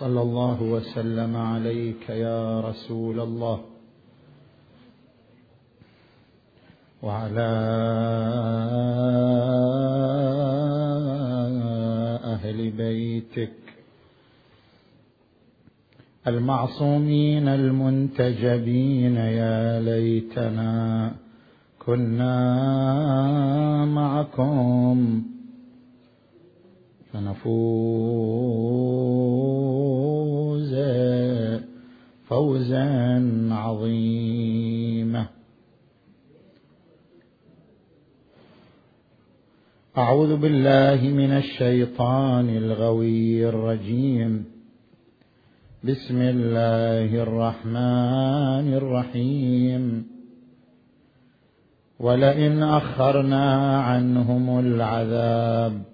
صلى الله وسلم عليك يا رسول الله وعلى أهل بيتك المعصومين المنتجبين يا ليتنا كنا معكم فنفوز فوزا عظيما. أعوذ بالله من الشيطان الغوي الرجيم. بسم الله الرحمن الرحيم. ولئن أخرنا عنهم العذاب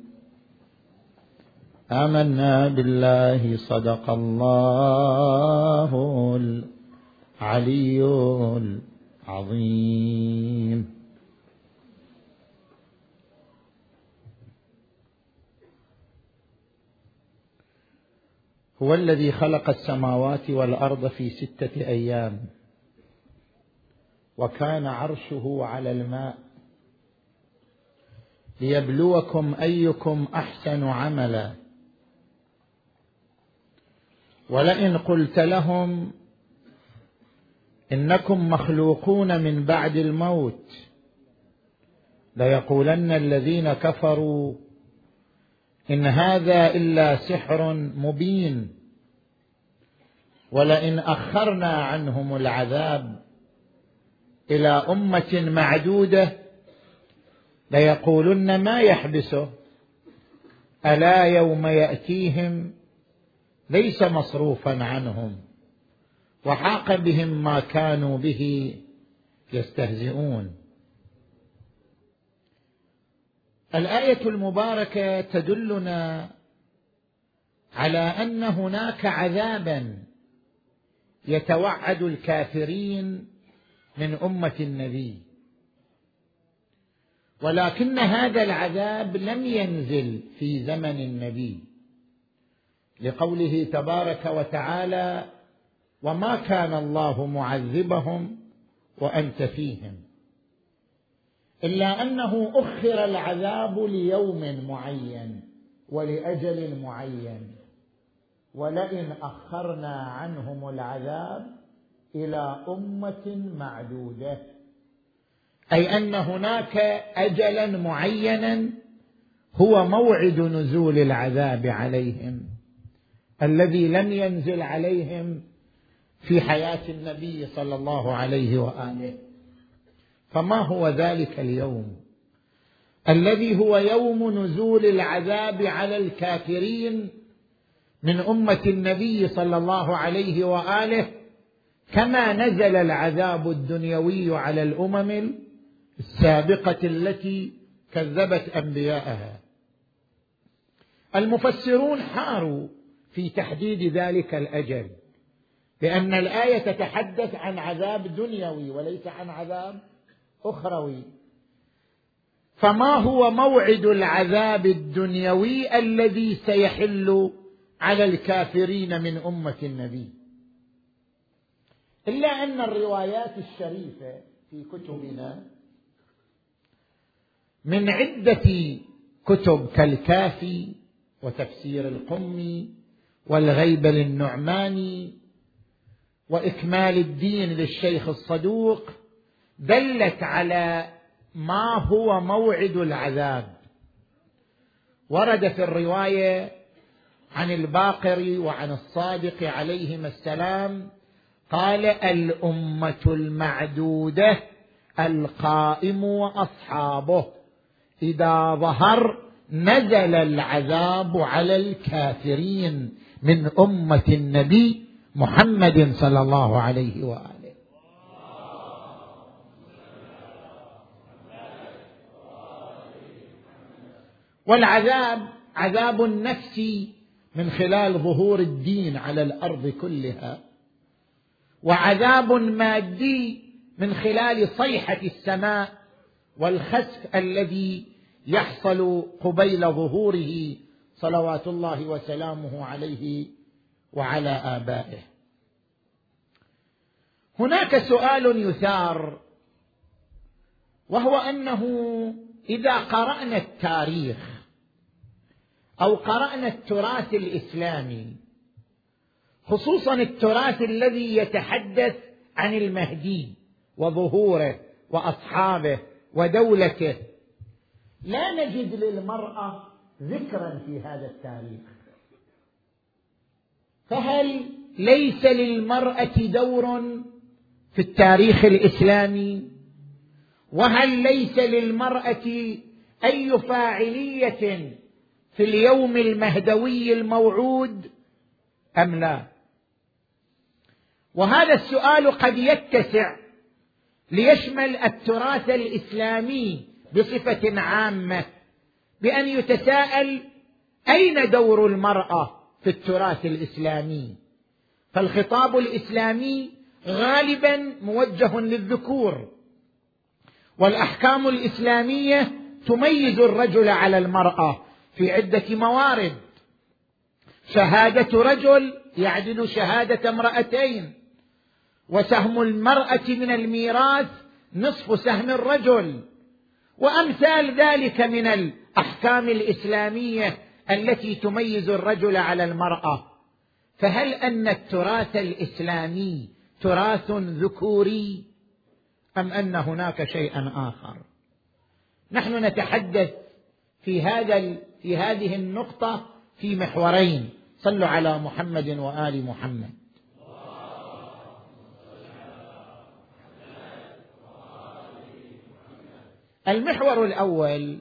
آمنا بالله صدق الله العلي العظيم. هو الذي خلق السماوات والأرض في ستة أيام وكان عرشه على الماء. ليبلوكم أيكم أحسن عملا. ولئن قلت لهم إنكم مخلوقون من بعد الموت ليقولن الذين كفروا إن هذا إلا سحر مبين ولئن أخرنا عنهم العذاب إلى أمة معدودة ليقولن ما يحبسه ألا يوم يأتيهم ليس مصروفا عنهم. وحاق بهم ما كانوا به يستهزئون. الآية المباركة تدلنا على أن هناك عذابا يتوعد الكافرين من أمة النبي. ولكن هذا العذاب لم ينزل في زمن النبي. لقوله تبارك وتعالى وما كان الله معذبهم وأنت فيهم. إلا أنه أخر العذاب ليوم معين ولأجل معين. ولئن أخرنا عنهم العذاب إلى أمة معدودة. أي أن هناك اجلا معينا هو موعد نزول العذاب عليهم. الذي لم ينزل عليهم في حياة النبي صلى الله عليه وآله. فما هو ذلك اليوم؟ الذي هو يوم نزول العذاب على الكافرين من أمة النبي صلى الله عليه وآله كما نزل العذاب الدنيوي على الأمم السابقة التي كذبت أنبياءها. المفسرون حاروا في تحديد ذلك الأجل. لأن الآية تتحدث عن عذاب دنيوي وليس عن عذاب أخروي. فما هو موعد العذاب الدنيوي الذي سيحل على الكافرين من أمة النبي؟ إلا أن الروايات الشريفة في كتبنا من عدة كتب كالكافي وتفسير القمي والغيبه للنعماني وإكمال الدين للشيخ الصدوق دلت على ما هو موعد العذاب. ورد في الرواية عن الباقر وعن الصادق عليهما السلام قال الأمة المعدودة القائم وأصحابه إذا ظهر نزل العذاب على الكافرين. من أمة النبي محمد صلى الله عليه وآله. والعذاب عذاب نفسي من خلال ظهور الدين على الأرض كلها. وعذاب مادي من خلال صيحة السماء والخسف الذي يحصل قبيل ظهوره صلوات الله وسلامه عليه وعلى آبائه. هناك سؤال يثار وهو أنه إذا قرأنا التاريخ أو قرأنا التراث الإسلامي خصوصا التراث الذي يتحدث عن المهدي وظهوره وأصحابه ودولته لا نجد للمرأة ذكرا في هذا التاريخ. فهل ليس للمرأة دور في التاريخ الإسلامي؟ وهل ليس للمرأة أي فاعلية في اليوم المهدوي الموعود أم لا؟ وهذا السؤال قد يتسع ليشمل التراث الإسلامي بصفة عامة. بأن يتساءل أين دور المرأة في التراث الإسلامي؟ فالخطاب الإسلامي غالبا موجه للذكور. والأحكام الإسلامية تميز الرجل على المرأة في عدة موارد. شهادة رجل يعدل شهادة امرأتين وسهم المرأة من الميراث نصف سهم الرجل وأمثال ذلك من الأحكام الإسلامية التي تميز الرجل على المرأة. فهل أن التراث الإسلامي تراث ذكوري أم أن هناك شيئا آخر؟ نحن نتحدث في هذا في هذه النقطة في محورين. صلوا على محمد وآل محمد. المحور الأول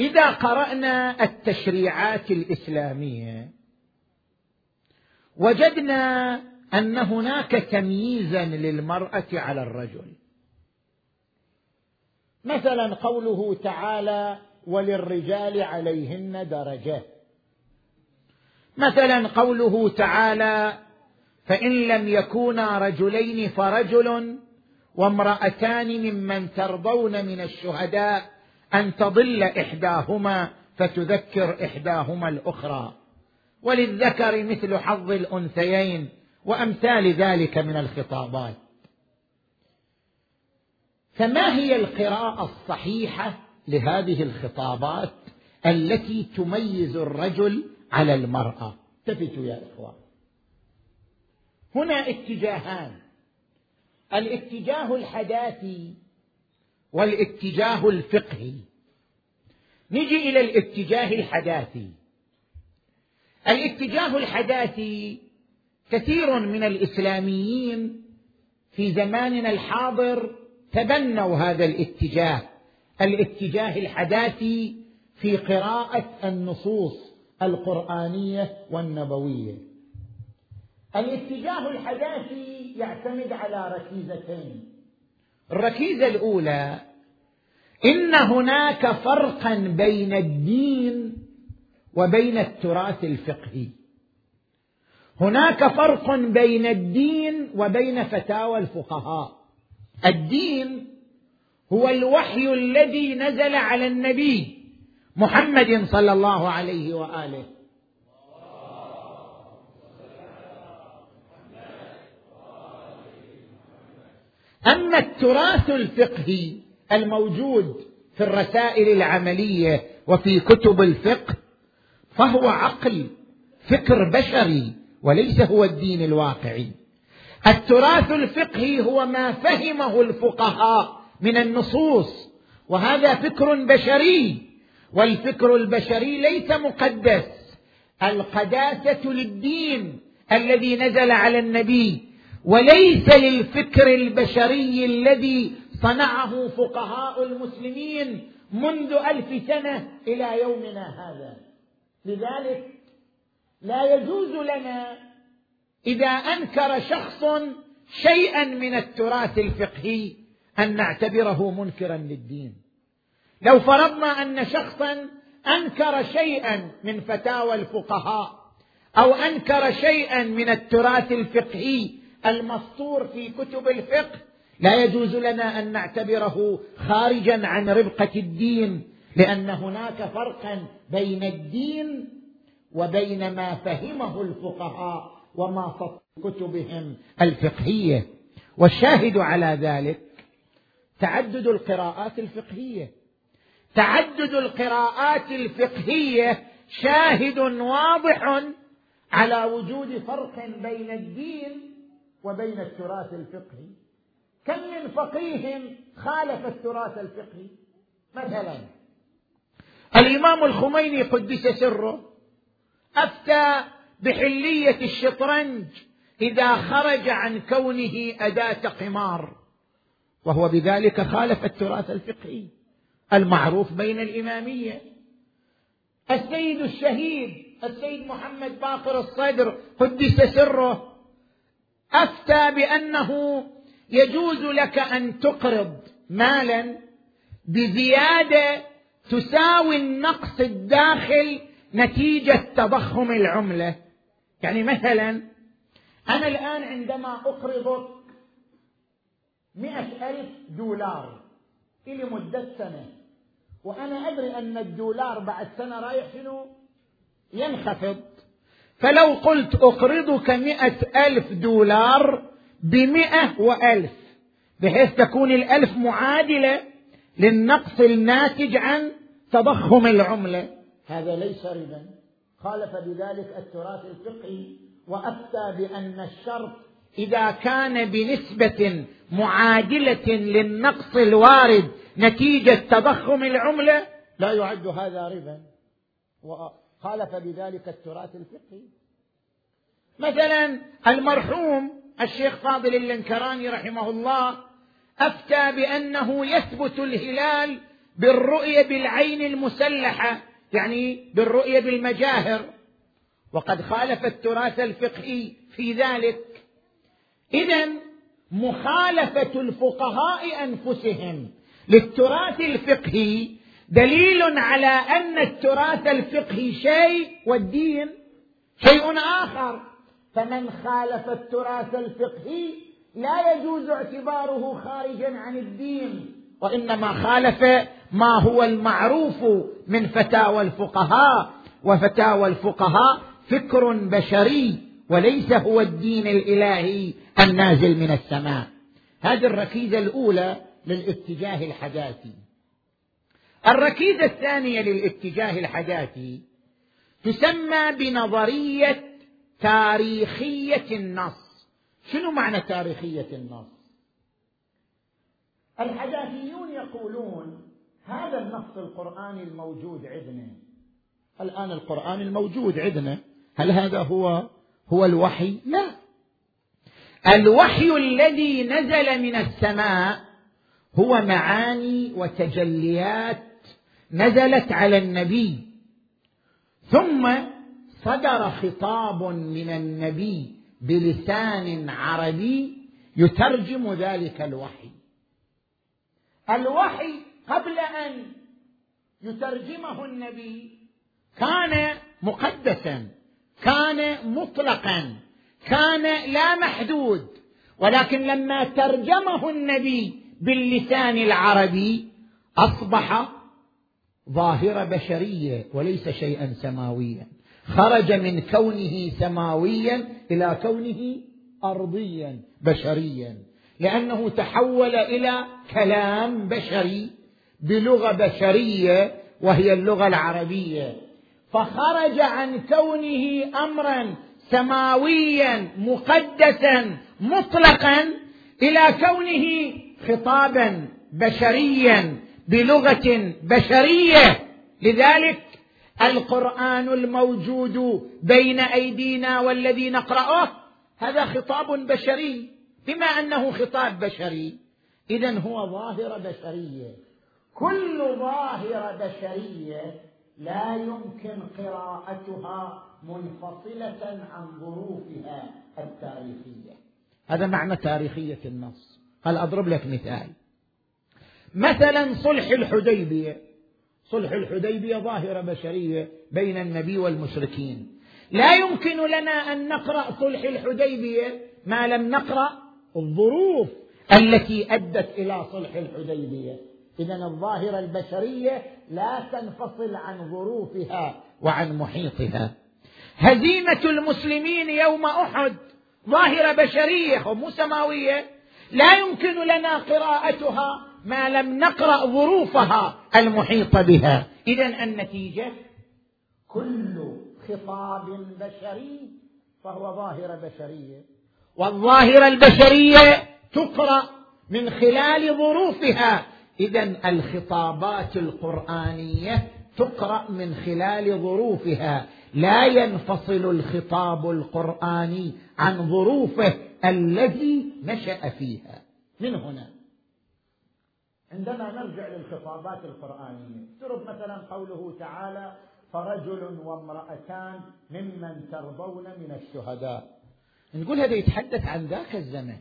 إذا قرأنا التشريعات الإسلامية وجدنا أن هناك تمييزا للمرأة على الرجل. مثلا قوله تعالى وللرجال عليهن درجه مثلا قوله تعالى فإن لم يكونا رجلين فرجل وامرأتان ممن ترضون من الشهداء أن تضل إحداهما فتذكر إحداهما الأخرى. وللذكر مثل حظ الأنثيين وأمثال ذلك من الخطابات. فما هي القراءة الصحيحة لهذه الخطابات التي تميز الرجل على المرأة؟ التفتوا يا إخوان. هنا اتجاهان. الاتجاه الحداثي والاتجاه الفقهي. نجي إلى الاتجاه الحداثي. الاتجاه الحداثي كثير من الإسلاميين في زماننا الحاضر تبنوا هذا الاتجاه الاتجاه الحداثي في قراءة النصوص القرآنية والنبوية. الاتجاه الحداثي يعتمد على ركيزتين. الركيزة الأولى إن هناك فرقا بين الدين وبين التراث الفقهي. هناك فرق بين الدين وبين فتاوى الفقهاء. الدين هو الوحي الذي نزل على النبي محمد صلى الله عليه وآله. أما التراث الفقهي الموجود في الرسائل العملية وفي كتب الفقه فهو عقل فكر بشري وليس هو الدين الواقعي. التراث الفقهي هو ما فهمه الفقهاء من النصوص وهذا فكر بشري والفكر البشري ليس مقدس. القداسة للدين الذي نزل على النبي وليس للفكر البشري الذي صنعه فقهاء المسلمين منذ ألف سنة إلى يومنا هذا. لذلك لا يجوز لنا إذا أنكر شخص شيئا من التراث الفقهي أن نعتبره منكرا للدين. لو فرضنا أن شخصا أنكر شيئا من فتاوى الفقهاء أو أنكر شيئا من التراث الفقهي المسطور في كتب الفقه لا يجوز لنا أن نعتبره خارجا عن ربقة الدين لأن هناك فرقا بين الدين وبين ما فهمه الفقهاء وما في كتبهم الفقهية. والشاهد على ذلك تعدد القراءات الفقهية. تعدد القراءات الفقهية شاهد واضح على وجود فرق بين الدين وبين التراث الفقهي؟ كم من فقيه خالف التراث الفقهي مثلا؟ الإمام الخميني قدس سره أفتى بحلية الشطرنج إذا خرج عن كونه أداة قمار وهو بذلك خالف التراث الفقهي المعروف بين الإمامية. السيد الشهيد السيد محمد باقر الصدر قدس سره أفتى بأنه يجوز لك أن تقرض مالا بزيادة تساوي النقص الداخل نتيجة تضخم العملة. يعني مثلا أنا الآن عندما اقرضك مئة ألف دولار لمدة سنة وأنا أدري أن الدولار بعد سنة رايح شنو؟ ينخفض. فلو قلت أقرضك مئة ألف دولار بمئة وألف بحيث تكون الألف معادلة للنقص الناتج عن تضخم العملة. هذا ليس ربا. خالف بذلك التراث الفقهي وأفتى بأن الشرط إذا كان بنسبة معادلة للنقص الوارد نتيجة تضخم العملة لا يعد هذا ربا. وخالف بذلك التراث الفقهي. مثلا المرحوم الشيخ فاضل اللنكراني رحمه الله أفتى بأنه يثبت الهلال بالرؤية بالعين المسلحة يعني بالرؤية بالمجاهر. وقد خالف التراث الفقهي في ذلك. اذا مخالفة الفقهاء أنفسهم للتراث الفقهي دليل على أن التراث الفقهي شيء والدين شيء آخر. فمن خالف التراث الفقهي لا يجوز اعتباره خارجا عن الدين وإنما خالف ما هو المعروف من فتاوى الفقهاء. وفتاوى الفقهاء فكر بشري وليس هو الدين الإلهي النازل من السماء. هذه الركيزة الأولى للاتجاه الحداثي الركيزة الثانية للاتجاه الحداثي تسمى بنظرية تاريخية النص. شنو معنى تاريخية النص؟ الحداثيون يقولون هذا النص القرآني الموجود عندنا. الآن القرآن الموجود عندنا هل هذا هو هو الوحي؟ لا. الوحي الذي نزل من السماء هو معاني وتجليات نزلت على النبي. ثم صدر خطاب من النبي بلسان عربي يترجم ذلك الوحي. الوحي قبل أن يترجمه النبي كان مقدسا كان مطلقا كان لا محدود. ولكن لما ترجمه النبي باللسان العربي أصبح ظاهرة بشرية وليس شيئا سماويا. خرج من كونه سماويا إلى كونه ارضيا بشريا. لأنه تحول إلى كلام بشري بلغة بشرية وهي اللغة العربية. فخرج عن كونه امرا سماويا مقدسا مطلقا إلى كونه خطابا بشريا. بلغة بشرية. لذلك القرآن الموجود بين أيدينا والذي نقراه هذا خطاب بشري. بما أنه خطاب بشري اذا هو ظاهره بشرية. كل ظاهره بشرية لا يمكن قراءتها منفصلة عن ظروفها التاريخية. هذا معنى تاريخية النص. هل أضرب لك مثال؟ مثلا صلح الحديبية. صلح الحديبية ظاهرة بشرية بين النبي والمشركين. لا يمكن لنا أن نقرأ صلح الحديبية ما لم نقرأ الظروف التي أدت إلى صلح الحديبية. إذا الظاهرة البشرية لا تنفصل عن ظروفها وعن محيطها. هزيمة المسلمين يوم أحد ظاهرة بشرية مو سماوية لا يمكن لنا قراءتها ما لم نقرأ ظروفها المحيطة بها. إذا النتيجة كل خطاب بشري فهو ظاهرة بشرية والظاهرة البشرية تقرأ من خلال ظروفها. إذا الخطابات القرآنية تقرأ من خلال ظروفها. لا ينفصل الخطاب القرآني عن ظروفه الذي نشأ فيها. من هنا؟ عندما نرجع للخطابات القرآنية ترد مثلا قوله تعالى فرجل وامرأتان ممن ترضون من الشهداء. نقول هذا يتحدث عن ذاك الزمن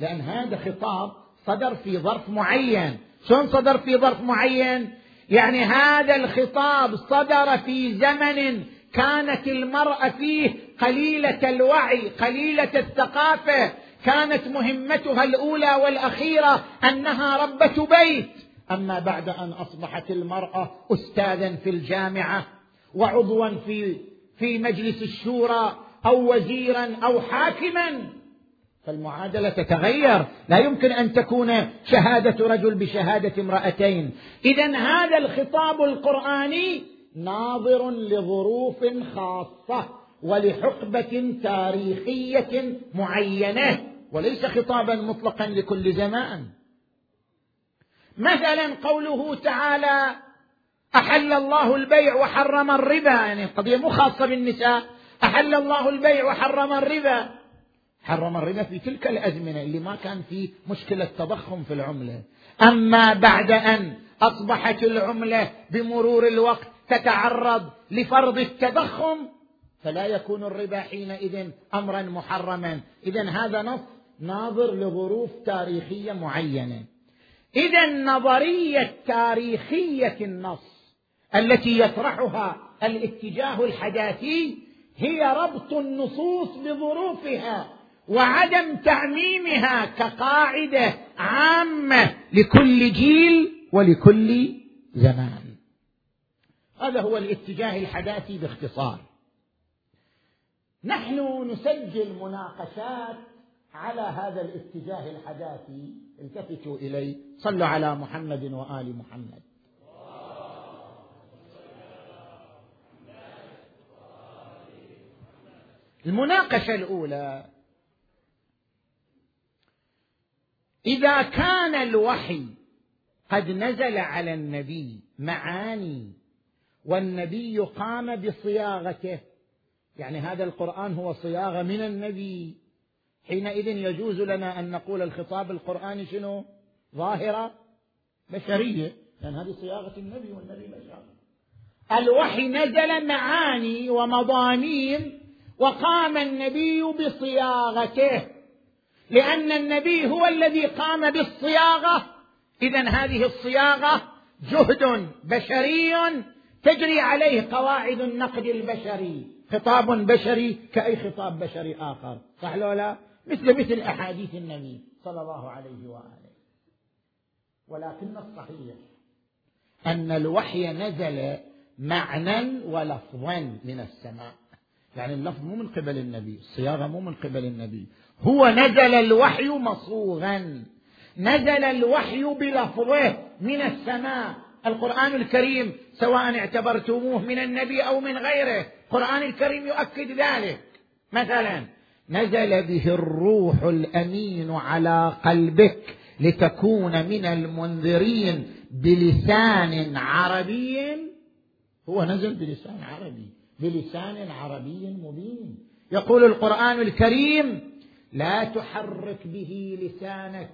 لأن هذا خطاب صدر في ظرف معين. شلون صدر في ظرف معين؟ يعني هذا الخطاب صدر في زمن كانت المرأة فيه قليلة الوعي قليلة الثقافة. كانت مهمتها الأولى والأخيرة أنها ربة بيت. أما بعد أن أصبحت المرأة أستاذا في الجامعة وعضوا في في مجلس الشورى أو وزيرا أو حاكما فالمعادلة تتغير. لا يمكن أن تكون شهادة رجل بشهادة امرأتين. إذا هذا الخطاب القرآني ناظر لظروف خاصة ولحقبة تاريخية معينة. وليس خطابا مطلقا لكل زمان مثلا قوله تعالى أحل الله البيع وحرم الربا. يعني قضية مو خاصة بالنساء. أحل الله البيع وحرم الربا. حرم الربا في تلك الأزمنة اللي ما كان في مشكلة تضخم في العملة. أما بعد أن أصبحت العملة بمرور الوقت تتعرض لفرض التضخم فلا يكون الربا حينئذ امرا محرما. اذا هذا نص ناظر لظروف تاريخية معينة. إذا نظرية تاريخية النص التي يطرحها الاتجاه الحداثي هي ربط النصوص بظروفها وعدم تعميمها كقاعدة عامة لكل جيل ولكل زمان. هذا هو الاتجاه الحداثي باختصار. نحن نسجل مناقشات على هذا الاتجاه الحداثي التفتوا الي صلوا على محمد وآل محمد. المناقشة الأولى إذا كان الوحي قد نزل على النبي معاني والنبي قام بصياغته يعني هذا القرآن هو صياغة من النبي حينئذ يجوز لنا أن نقول الخطاب القراني شنو؟ ظاهرة بشرية لأن هذه صياغة النبي والنبي بشر الوحي نزل معاني ومضامين وقام النبي بصياغته لأن النبي هو الذي قام بالصياغة. إذا هذه الصياغة جهد بشري تجري عليه قواعد النقد البشري. خطاب بشري كأي خطاب بشري آخر. صح لو لا؟ مثل مثل أحاديث النبي صلى الله عليه وآله. ولكن الصحيح أن الوحي نزل معنى ولفظا من السماء. يعني اللفظ مو من قبل النبي الصياغة مو من قبل النبي. هو نزل الوحي مصوغا. نزل الوحي بلفظه من السماء. القرآن الكريم سواء اعتبرتموه من النبي أو من غيره القرآن الكريم يؤكد ذلك. مثلا نزل به الروح الأمين على قلبك لتكون من المنذرين بلسان عربي. هو نزل بلسان عربي بلسان عربي مبين. يقول القرآن الكريم لا تحرك به لسانك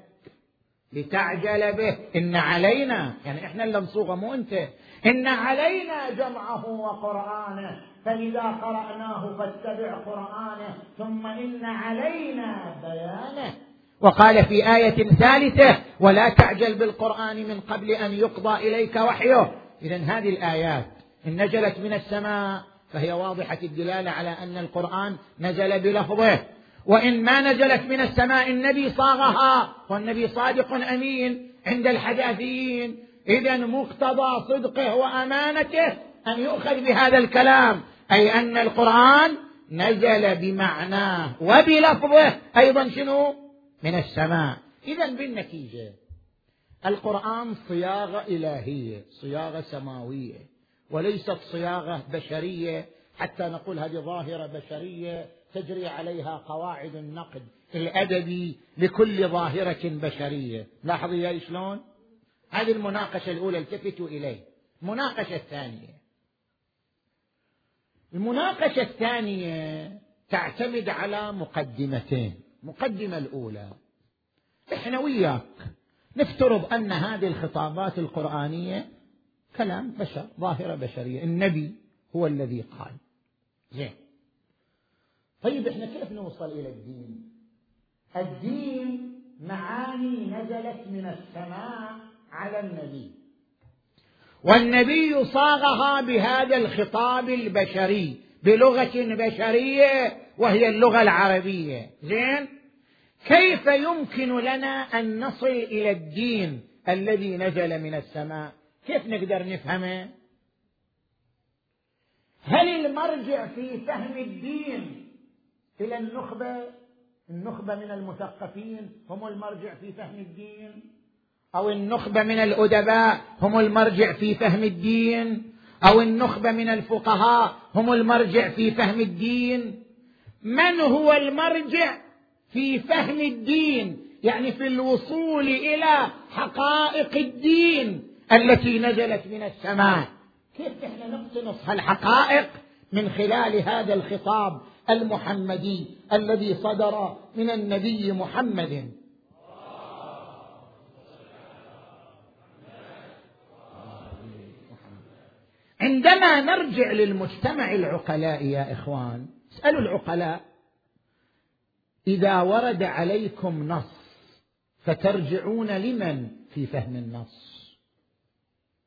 لتعجل به. إن علينا يعني إحنا اللي نصوغه مو أنت. إن علينا جمعه وقرآنه. فإذا قرأناه فاتبع قرآنه ثم إن علينا بيانه. وقال في آية ثالثة ولا تعجل بالقرآن من قبل أن يقضى إليك وحيه. إذا هذه الآيات إن نزلت من السماء فهي واضحة الدلالة على أن القرآن نزل بلفظه. وإن ما نزلت من السماء النبي صاغها والنبي صادق أمين عند الحداثيين. إذا مقتضى صدقه وأمانته أن يؤخذ بهذا الكلام. أي أن القرآن نزل بمعناه وبلفظه. أيضا شنو؟ من السماء. إذا بالنتيجة. القرآن صياغة إلهية صياغة سماوية وليست صياغة بشرية. حتى نقول هذه ظاهرة بشرية تجري عليها قواعد النقد الأدبي لكل ظاهرة بشرية. لاحظوا يا شلون؟ هذه المناقشة الأولى التفتوا إليه. المناقشة الثانية. المناقشة الثانية تعتمد على مقدمتين. المقدمة الأولى. إحنا وياك نفترض أن هذه الخطابات القرآنية كلام بشر ظاهرة بشرية. النبي هو الذي قال. زين. طيب إحنا كيف نوصل إلى الدين؟ الدين معاني نزلت من السماء على النبي. والنبي صاغها بهذا الخطاب البشري بلغة بشرية وهي اللغة العربية. زين؟ كيف يمكن لنا أن نصل إلى الدين الذي نزل من السماء؟ كيف نقدر نفهمه؟ هل المرجع في فهم الدين إلى النخبة؟ النخبة من المثقفين هم المرجع في فهم الدين؟ أو النخبة من الأدباء هم المرجع في فهم الدين. أو النخبة من الفقهاء هم المرجع في فهم الدين. من هو المرجع في فهم الدين؟ يعني في الوصول إلى حقائق الدين التي نزلت من السماء. كيف إحنا نقتنص هالحقائق من خلال هذا الخطاب المحمدي الذي صدر من النبي محمد؟ عندما نرجع للمجتمع العقلاء يا إخوان اسألوا العقلاء إذا ورد عليكم نص فترجعون لمن في فهم النص؟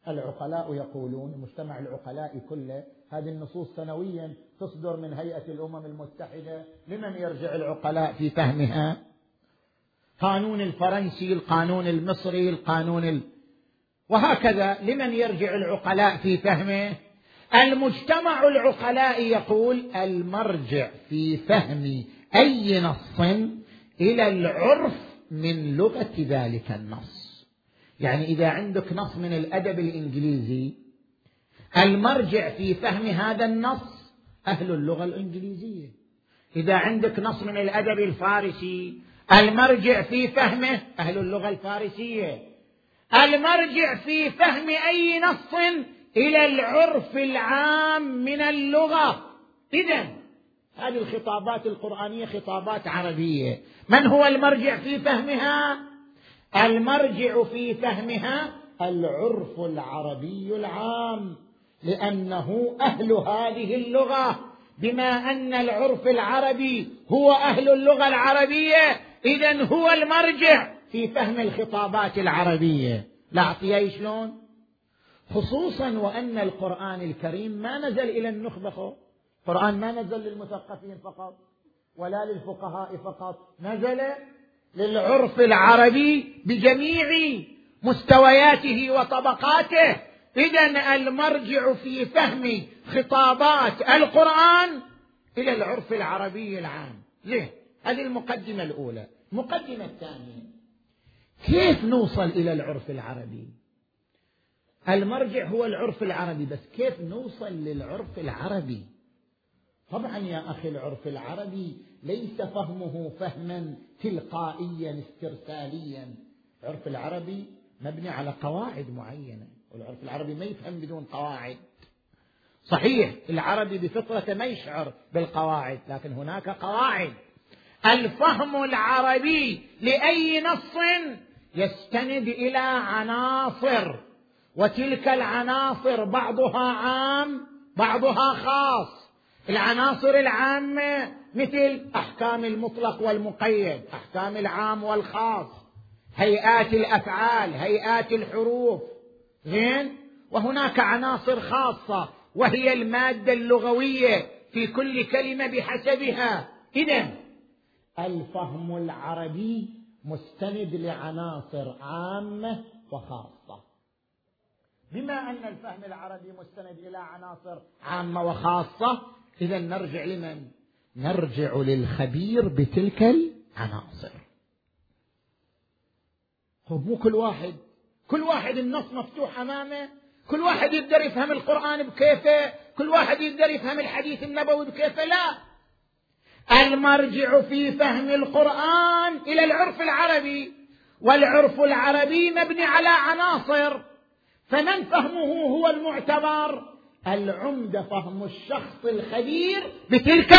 العقلاء يقولون مجتمع العقلاء كله هذه النصوص سنويا تصدر من هيئة الأمم المتحدة لمن يرجع العقلاء في فهمها؟ قانون الفرنسي القانون المصري القانون ال... وهكذا لمن يرجع العقلاء في فهمه؟ المجتمع العقلاء يقول المرجع في فهم أي نص إلى العرف من لغة ذلك النص. يعني إذا عندك نص من الأدب الإنجليزي المرجع في فهم هذا النص أهل اللغة الإنجليزية. إذا عندك نص من الأدب الفارسي المرجع في فهمه أهل اللغة الفارسية. المرجع في فهم أي نص إلى العرف العام من اللغة؟ إذا هذه الخطابات القرآنية خطابات عربية. من هو المرجع في فهمها؟ المرجع في فهمها العرف العربي العام لأنه أهل هذه اللغة. بما أن العرف العربي هو أهل اللغة العربية اذا هو المرجع. في فهم الخطابات العربية. لا شلون خصوصا وأن القرآن الكريم ما نزل إلى النخبة القرآن ما نزل للمثقفين فقط ولا للفقهاء فقط. نزل للعرف العربي بجميع مستوياته وطبقاته. إذا المرجع في فهم خطابات القرآن إلى العرف العربي العام. ليه؟ هذه المقدمة الأولى. المقدمة الثانية. كيف نوصل إلى العرف العربي؟ المرجع هو العرف العربي بس كيف نوصل للعرف العربي؟ طبعا يا أخي العرف العربي ليس فهمه فهما تلقائيا استرساليا. العرف العربي مبني على قواعد معينة والعرف العربي ما يفهم بدون قواعد. صحيح العربي بفطرته ما يشعر بالقواعد لكن هناك قواعد. الفهم العربي لأي نص؟ يستند إلى عناصر وتلك العناصر بعضها عام بعضها خاص. العناصر العامة مثل أحكام المطلق والمقيد أحكام العام والخاص هيئات الأفعال هيئات الحروف. زين؟ وهناك عناصر خاصة وهي المادة اللغوية في كل كلمة بحسبها. اذا الفهم العربي مستند لعناصر عامة وخاصة. بما أن الفهم العربي مستند إلى عناصر عامة وخاصة اذا نرجع لمن؟ نرجع للخبير بتلك العناصر. مو كل واحد كل واحد النص مفتوح أمامه كل واحد يقدر يفهم القرآن بكيفه كل واحد يقدر يفهم الحديث النبوي بكيفه لا. المرجع في فهم القرآن إلى العرف العربي والعرف العربي مبني على عناصر فمن فهمه هو المعتبر؟ العمده فهم الشخص الخبير بتلك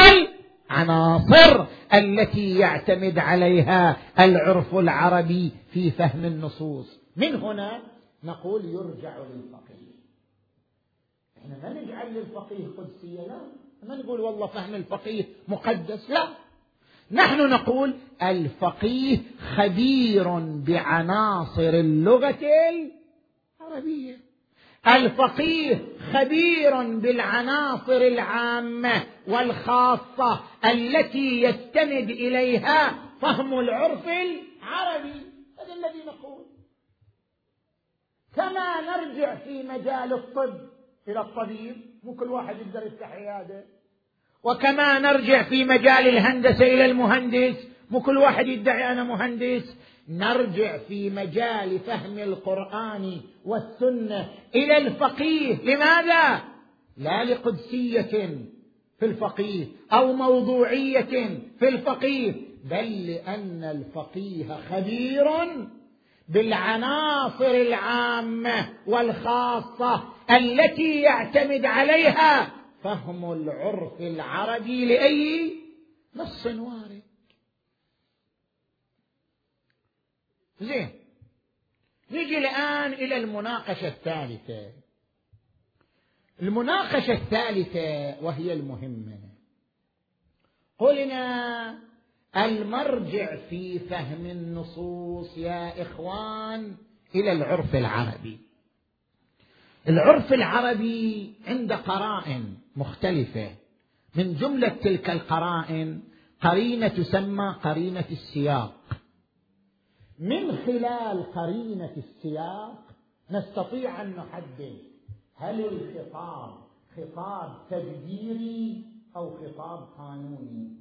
العناصر التي يعتمد عليها العرف العربي في فهم النصوص. من هنا نقول يرجع للفقيه. إحنا ما نجعل للفقيه قدسية لا. ما نقول والله فهم الفقيه مقدس لا. نحن نقول الفقيه خبير بعناصر اللغة العربية. الفقيه خبير بالعناصر العامة والخاصة التي يستند إليها فهم العرف العربي. هذا الذي نقول. كما نرجع في مجال الطب إلى الطبيب مو كل واحد يقدر يفتح عيادة. وكما نرجع في مجال الهندسة إلى المهندس. مو كل واحد يدعي أنا مهندس. نرجع في مجال فهم القرآن والسنة إلى الفقيه. لماذا؟ لا لقدسية في الفقيه أو موضوعية في الفقيه بل لأن الفقيه خبير بالعناصر العامة والخاصة التي يعتمد عليها فهم العرف العربي لأي نص وارد. زين. نجي الآن إلى المناقشة الثالثة. المناقشة الثالثة وهي المهمة. قلنا المرجع في فهم النصوص يا إخوان إلى العرف العربي. العرف العربي عند قرائن مختلفة. من جملة تلك القرائن قرينة تسمى قرينة السياق. من خلال قرينة السياق نستطيع أن نحدد هل الخطاب خطاب تدبيري أو خطاب قانوني.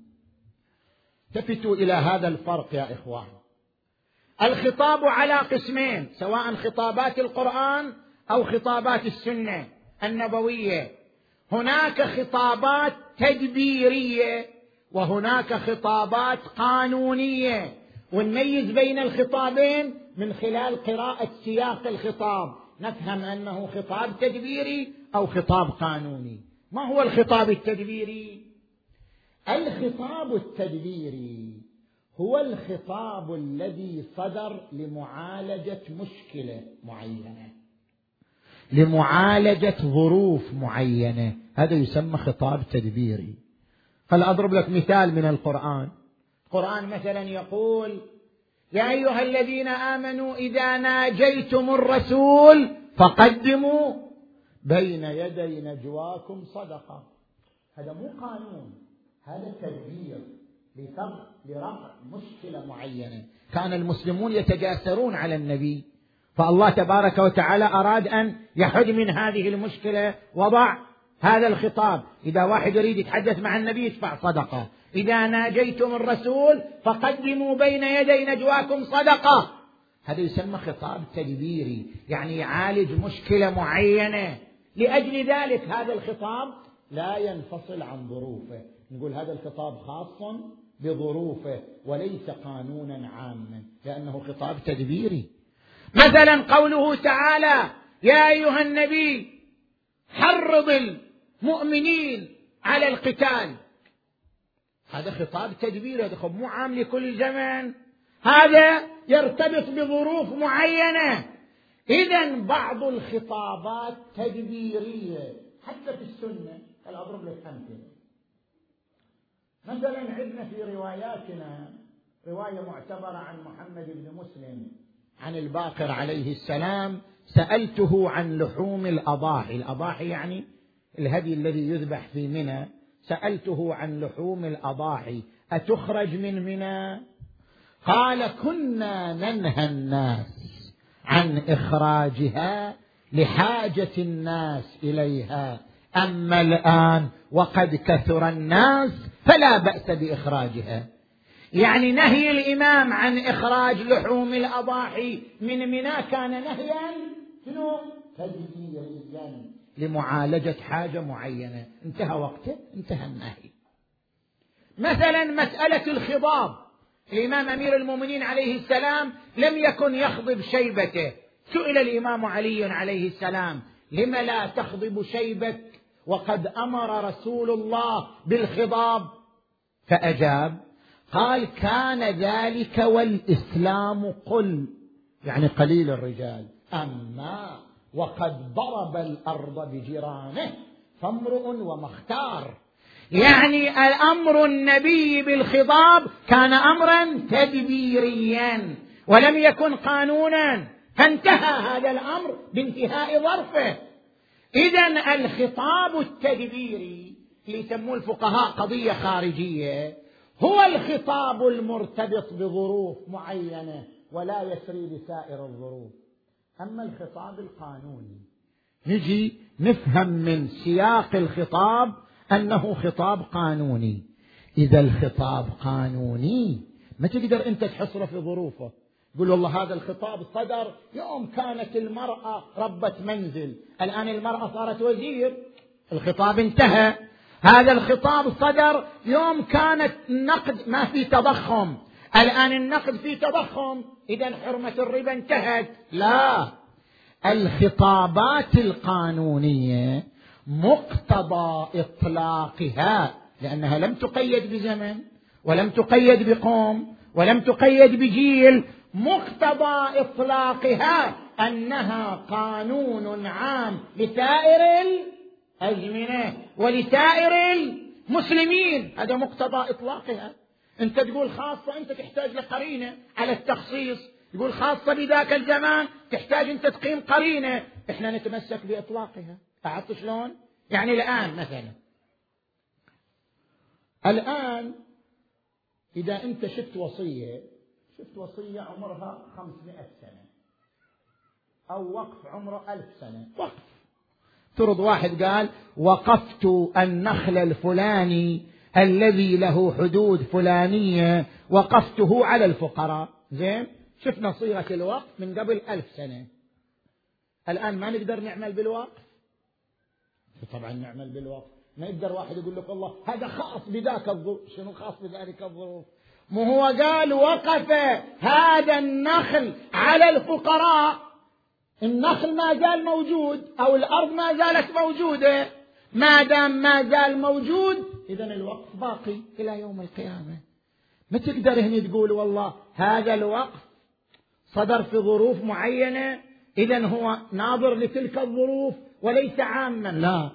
التفتوا إلى هذا الفرق يا إخوان. الخطاب على قسمين سواء خطابات القرآن أو خطابات السنة النبوية. هناك خطابات تدبيرية وهناك خطابات قانونية. ونميز بين الخطابين من خلال قراءة سياق الخطاب. نفهم أنه خطاب تدبيري أو خطاب قانوني. ما هو الخطاب التدبيري؟ الخطاب التدبيري هو الخطاب الذي صدر لمعالجة مشكلة معينة. لمعالجة ظروف معينة. هذا يسمى خطاب تدبيري. هل أضرب لك مثال من القرآن؟ القران مثلا يقول يا أيها الذين آمنوا إذا ناجيتم الرسول فقدموا بين يدي نجواكم صدقة. هذا مو قانون هذا تدبير لرفع مشكلة معينة. كان المسلمون يتجاسرون على النبي. فالله تبارك وتعالى أراد أن يحد من هذه المشكلة وضع هذا الخطاب. إذا واحد يريد يتحدث مع النبي يدفع صدقة. إذا ناجيتم الرسول فقدموا بين يدي نجواكم صدقة. هذا يسمى خطاب تدبيري يعني يعالج مشكلة معينة. لأجل ذلك هذا الخطاب لا ينفصل عن ظروفه. نقول هذا الخطاب خاص بظروفه وليس قانونا عاما لأنه خطاب تدبيري. مثلا قوله تعالى يا أيها النبي حرض المؤمنين على القتال. هذا خطاب تدبيري هذا مو عام لكل زمن. هذا يرتبط بظروف معينة. اذا بعض الخطابات تدبيرية حتى في السنة أضرب لك أمثلة؟ مثلا عندنا في رواياتنا رواية معتبرة عن محمد بن مسلم. عن الباقر عليه السلام سألته عن لحوم الأضاحي. الأضاحي يعني الهدي الذي يذبح في منى. سألته عن لحوم الأضاحي. أتخرج من منى؟ قال كنا ننهى الناس عن إخراجها لحاجة الناس إليها. أما الآن وقد كثر الناس فلا بأس بإخراجها. يعني نهي الإمام عن إخراج لحوم الأضاحي من منى كان نهيا شنو؟ تدبيريا لمعالجة حاجة معينة. انتهى وقته انتهى النهي. مثلا مسألة الخضاب. الإمام أمير المؤمنين عليه السلام لم يكن يخضب شيبته. سئل الإمام علي عليه السلام لم لا تخضب شيبك وقد أمر رسول الله بالخضاب؟ فأجاب قال كان ذلك والإسلام قل يعني قليل الرجال. أما وقد ضرب الأرض بجيرانه فامرؤ ومختار. يعني الأمر النبي بالخضاب كان امرا تدبيريا ولم يكن قانونا. فانتهى هذا الأمر بانتهاء ظرفه. اذا الخطاب التدبيري اللي يسموه الفقهاء قضية خارجية هو الخطاب المرتبط بظروف معينة ولا يسري بسائر الظروف. أما الخطاب القانوني نجي نفهم من سياق الخطاب أنه خطاب قانوني. إذا الخطاب قانوني ما تقدر أنت تحصره في ظروفه. يقول والله هذا الخطاب صدر يوم كانت المرأة ربة منزل الآن المرأة صارت وزير. الخطاب انتهى. هذا الخطاب صدر يوم كانت النقد ما في تضخم. الآن النقد في تضخم. إذا حرمة الربا انتهت. لا. الخطابات القانونية مقتضى إطلاقها لأنها لم تقيد بزمن ولم تقيد بقوم ولم تقيد بجيل. مقتضى إطلاقها أنها قانون عام لسائر الازمنه ولسائر المسلمين هذا مقتضى إطلاقها. أنت تقول خاصة أنت تحتاج لقرينة على التخصيص. يقول خاصة بذاك الزمان تحتاج أنت تقيم قرينة. إحنا نتمسك بإطلاقها. لاحظت شلون؟ يعني الآن مثلا. الآن إذا أنت شفت وصية شفت وصية عمرها خمسمائة سنة أو وقف عمره ألف سنة. وقف. ترض واحد قال وقفت النخل الفلاني الذي له حدود فلانية وقفته على الفقراء. زين؟ شفنا صيغة الوقف من قبل ألف سنة. الآن ما نقدر نعمل بالوقف؟ طبعا نعمل بالوقف. ما يقدر واحد يقول لك والله هذا خاص بذاك الظروف. شنو خاص بذلك الظروف؟ مو هو قال وقف هذا النخل على الفقراء. النخل ما زال موجود أو الأرض ما زالت موجودة. ما دام ما زال موجود اذا الوقف باقي إلى يوم القيامة. ما تقدر هنا تقول والله هذا الوقف صدر في ظروف معينة اذا هو ناظر لتلك الظروف وليس عاما. لا.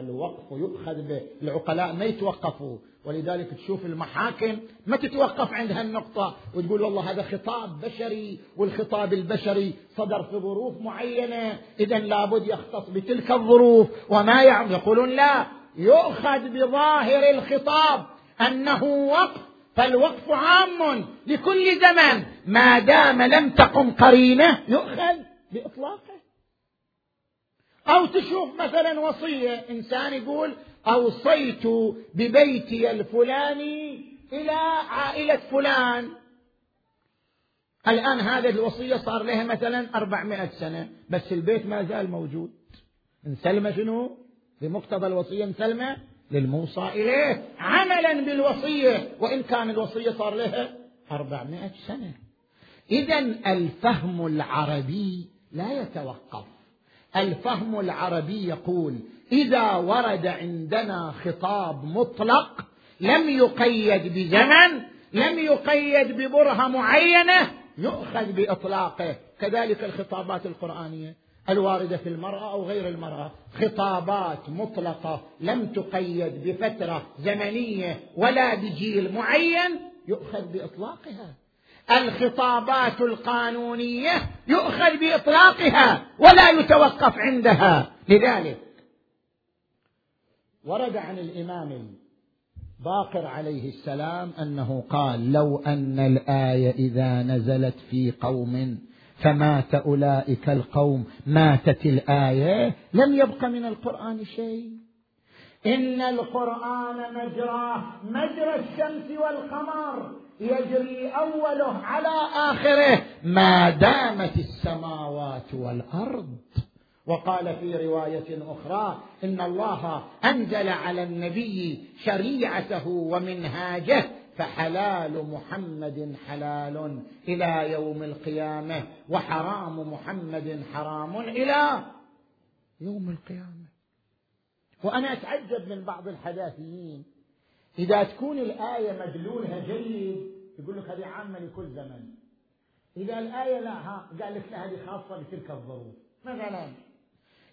الوقف يؤخذ به. العقلاء ما يتوقفوا. ولذلك تشوف المحاكم ما تتوقف عند هالنقطة وتقول والله هذا خطاب بشري والخطاب البشري صدر في ظروف معينة. إذا لابد يختص بتلك الظروف. وما يعلم يقولون لا. يؤخذ بظاهر الخطاب أنه وقف. فالوقف عام لكل زمان ما دام لم تقم قرينة يؤخذ بإطلاقه. أو تشوف مثلا وصية إنسان يقول أوصيت ببيتي الفلاني إلى عائلة فلان. الآن هذه الوصية صار لها مثلا أربعمائة سنة بس البيت ما زال موجود. انسلم شنو؟ بمقتضى الوصية انسلم للموصى إليه. عملا بالوصية وإن كان الوصية صار لها أربعمائة سنة. إذا الفهم العربي لا يتوقف. الفهم العربي يقول إذا ورد عندنا خطاب مطلق لم يقيد بزمن لم يقيد ببرهة معينة يؤخذ بإطلاقه. كذلك الخطابات القرآنية الواردة في المرأة أو غير المرأة. خطابات مطلقة لم تقيد بفترة زمنية ولا بجيل معين يؤخذ بإطلاقها. الخطابات القانونية يؤخذ بإطلاقها ولا يتوقف عندها. لذلك ورد عن الإمام باقر عليه السلام أنه قال لو أن الآية إذا نزلت في قوم فمات أولئك القوم ماتت الآية لم يبق من القرآن شيء. إن القرآن مجراه مجرى الشمس والقمر. يجري أوله على آخره ما دامت السماوات والأرض؟ وقال في رواية أخرى إن الله أنزل على النبي شريعته ومنهاجه فحلال محمد حلال إلى يوم القيامة وحرام محمد حرام إلى يوم القيامة. وأنا أتعجب من بعض الحداثيين. إذا تكون الآية مدلولها جيد يقول لك هذه عامة لكل زمن. إذا الآية لا ها قال لك هذه خاصة بتلك الظروف. مثلا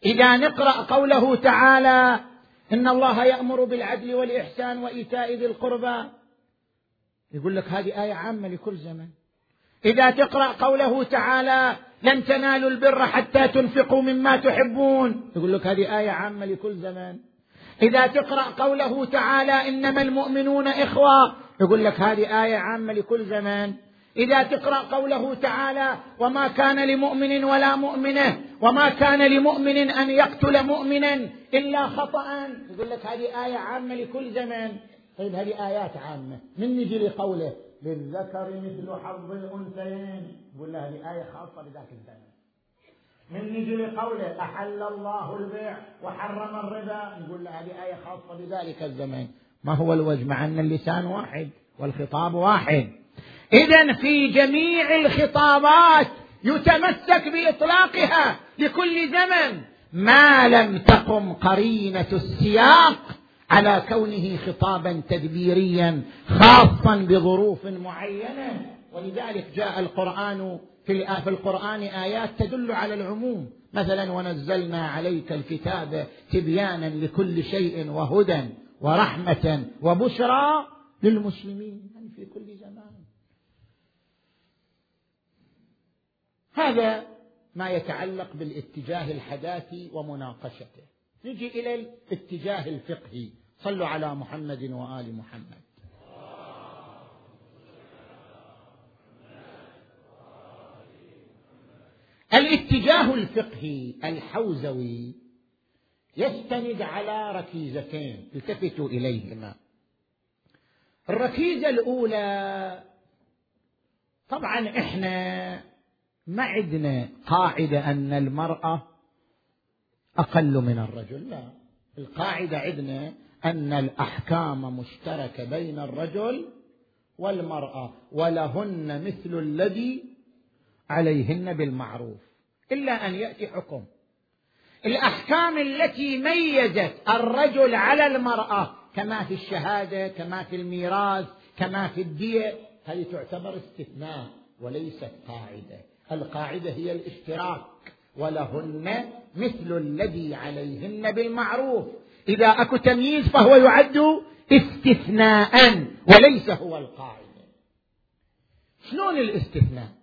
إذا نقرأ قوله تعالى إن الله يأمر بالعدل والإحسان وإيتاء ذي القربى. يقول لك هذه آية عامة لكل زمن. إذا تقرأ قوله تعالى لن تنالوا البر حتى تنفقوا مما تحبون. يقول لك هذه آية عامة لكل زمن. إذا تقرأ قوله تعالى إنما المؤمنون إخوة يقول لك هذه آية عامة لكل زمان. إذا تقرأ قوله تعالى وما كان لمؤمن ولا مؤمنة وما كان لمؤمن أن يقتل مؤمنا إلا خطأ يقول لك هذه آية عامة لكل زمان. طيب هذه آيات عامة. من نجي لقوله؟ للذكر مثل حظ الأنثيين. يقول له هذه آية خاصة بذاك الزمان. من نجي لقوله أحل الله البيع وحرم الربا نقول له هذه آية خاصة بذلك الزمان. ما هو الوجه؟ مع أن اللسان واحد والخطاب واحد. إذا في جميع الخطابات يتمسك بإطلاقها لكل زمن. ما لم تقم قرينة السياق على كونه خطابا تدبيريا خاصا بظروف معينة. ولذلك جاء القرآن في القرآن آيات تدل على العموم. مثلا ونزلنا عليك الكتاب تبيانا لكل شيء وهدى ورحمة وبشرى للمسلمين. يعني في كل زمان. هذا ما يتعلق بالاتجاه الحداثي ومناقشته. نجي إلى الاتجاه الفقهي. صلوا على محمد وآل محمد. الاتجاه الفقهي الحوزوي يستند على ركيزتين التفتوا إليهما. الركيزة الأولى طبعا إحنا ما عندنا قاعدة أن المرأة أقل من الرجل لا. القاعدة عندنا أن الأحكام مشتركة بين الرجل والمرأة ولهن مثل الذي عليهن بالمعروف إلا أن يأتي حكم. الأحكام التي ميزت الرجل على المرأة كما في الشهادة كما في الميراث كما في الدية هذه تعتبر استثناء وليست قاعدة. القاعدة هي الاشتراك ولهن مثل الذي عليهن بالمعروف. إذا أكو تمييز فهو يعد استثناء وليس هو القاعدة. شلون الاستثناء؟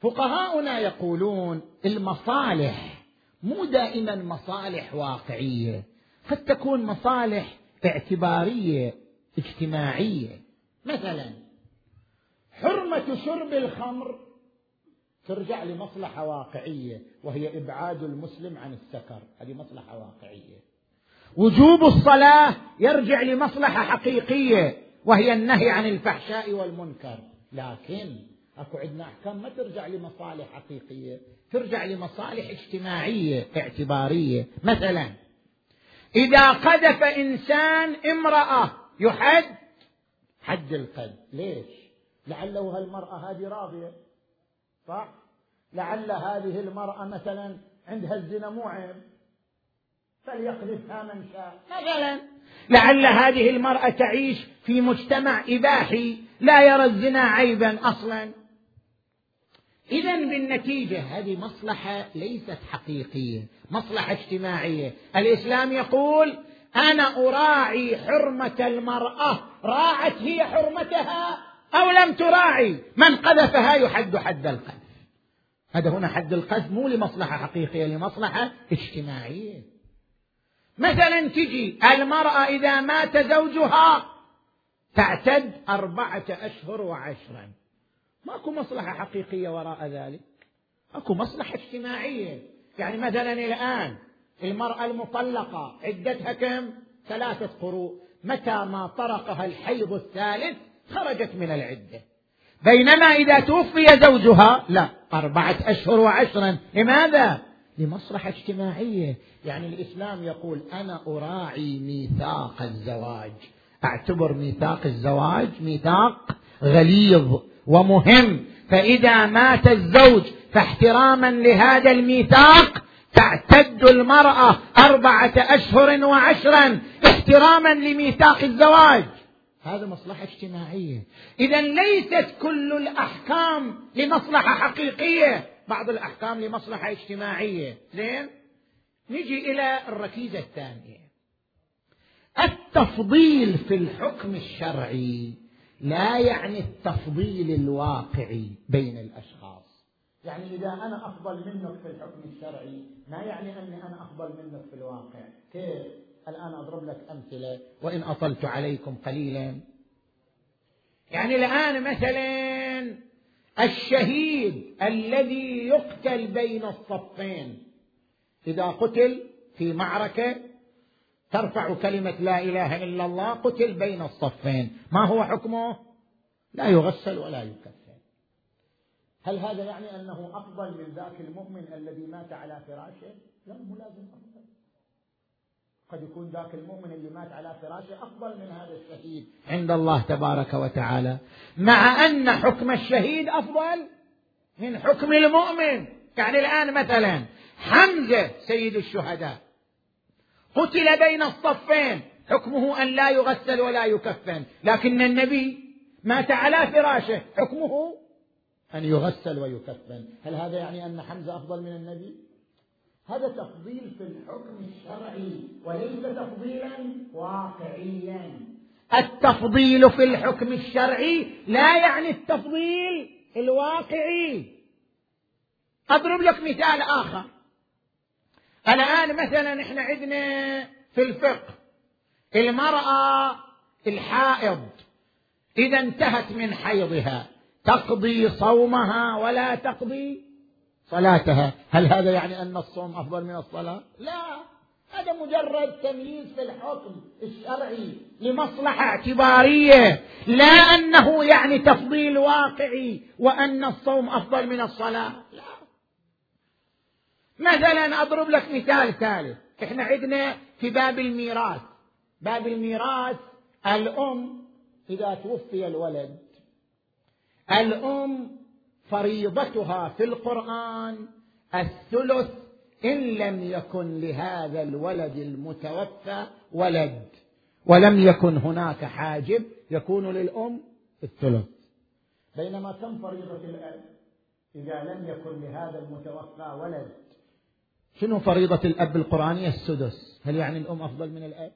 فقهاؤنا يقولون المصالح مو دائما مصالح واقعية قد تكون مصالح اعتبارية اجتماعية. مثلا حرمة شرب الخمر ترجع لمصلحة واقعية وهي إبعاد المسلم عن السكر. هذه مصلحة واقعية. وجوب الصلاة يرجع لمصلحة حقيقية وهي النهي عن الفحشاء والمنكر. لكن اكو عندنا احكام ما ترجع لمصالح حقيقية ترجع لمصالح اجتماعية اعتبارية. مثلا إذا قذف إنسان امرأة يحد؟ حد القذف. ليش؟ لعله هالمرأة هذه راضية. صح؟ لعل هذه المرأة مثلا عندها الزنا مو عيب. فليقذفها من شاء. مثلا لعل هذه المرأة تعيش في مجتمع إباحي لا يرى الزنا عيبا أصلا. إذا بالنتيجة هذه مصلحة ليست حقيقية، مصلحة اجتماعية، الإسلام يقول أنا أراعي حرمة المرأة، راعت هي حرمتها أو لم تراعي؟ من قذفها يحد حد القذف. هذا هنا حد القذف مو لمصلحة حقيقية لمصلحة اجتماعية. مثلا تجي المرأة إذا مات زوجها تعتد أربعة أشهر وعشرا. ماكو مصلحة حقيقية وراء ذلك. اكو مصلحة اجتماعية. يعني مثلا الآن المرأة المطلقة عدتها كم؟ ثلاثة قروء. متى ما طرقها الحيض الثالث خرجت من العدة. بينما إذا توفي زوجها لا أربعة أشهر وعشرا. لماذا؟ لمصلحة اجتماعية. يعني الإسلام يقول أنا أراعي ميثاق الزواج. أعتبر ميثاق الزواج ميثاق غليظ. ومهم فإذا مات الزوج فاحتراما لهذا الميثاق تعتد المرأة أربعة أشهر وعشرا احتراما لميثاق الزواج. هذا مصلحة اجتماعية. إذا ليست كل الأحكام لمصلحة حقيقية بعض الأحكام لمصلحة اجتماعية. زين؟ نجي إلى الركيزة الثانية. التفضيل في الحكم الشرعي. لا يعني التفضيل الواقعي بين الأشخاص. يعني إذا أنا أفضل منك في الحكم الشرعي ما يعني أني أنا أفضل منك في الواقع؟ كيف؟ الآن أضرب لك أمثلة وإن أطلت عليكم قليلا. يعني الآن مثلا الشهيد الذي يقتل بين الصفين. إذا قتل في معركة ترفع كلمة لا إله إلا الله قتل بين الصفين. ما هو حكمه؟ لا يغسل ولا يكفن. هل هذا يعني أنه أفضل من ذاك المؤمن الذي مات على فراشه؟ لا مو لازم أفضل. قد يكون ذاك المؤمن اللي مات على فراشه أفضل من هذا الشهيد. عند الله تبارك وتعالى. مع أن حكم الشهيد أفضل من حكم المؤمن. يعني الآن مثلا حمزة سيد الشهداء. قتل بين الصفين. حكمه أن لا يغسل ولا يكفن. لكن النبي مات على فراشه. حكمه أن يغسل ويكفن. هل هذا يعني أن حمزة أفضل من النبي؟ هذا تفضيل في الحكم الشرعي وليس تفضيلا واقعيا. التفضيل في الحكم الشرعي لا يعني التفضيل الواقعي. أضرب لك مثال آخر. الآن مثلا إحنا عندنا في الفقه المرأة الحائض إذا انتهت من حيضها تقضي صومها ولا تقضي صلاتها. هل هذا يعني أن الصوم أفضل من الصلاة؟ لا هذا مجرد تمييز في الحكم الشرعي لمصلحة اعتبارية لا أنه يعني تفضيل واقعي وأن الصوم أفضل من الصلاة. لا. مثلا أضرب لك مثال ثالث. إحنا عندنا في باب الميراث. باب الميراث الأم إذا توفي الولد. الأم فريضتها في القرآن الثلث إن لم يكن لهذا الولد المتوفى ولد. ولم يكن هناك حاجب يكون للأم الثلث. بينما كم فريضة الأب إذا لم يكن لهذا المتوفى ولد؟ شنو فريضة الأب القرآنية السدس. هل يعني الأم أفضل من الأب؟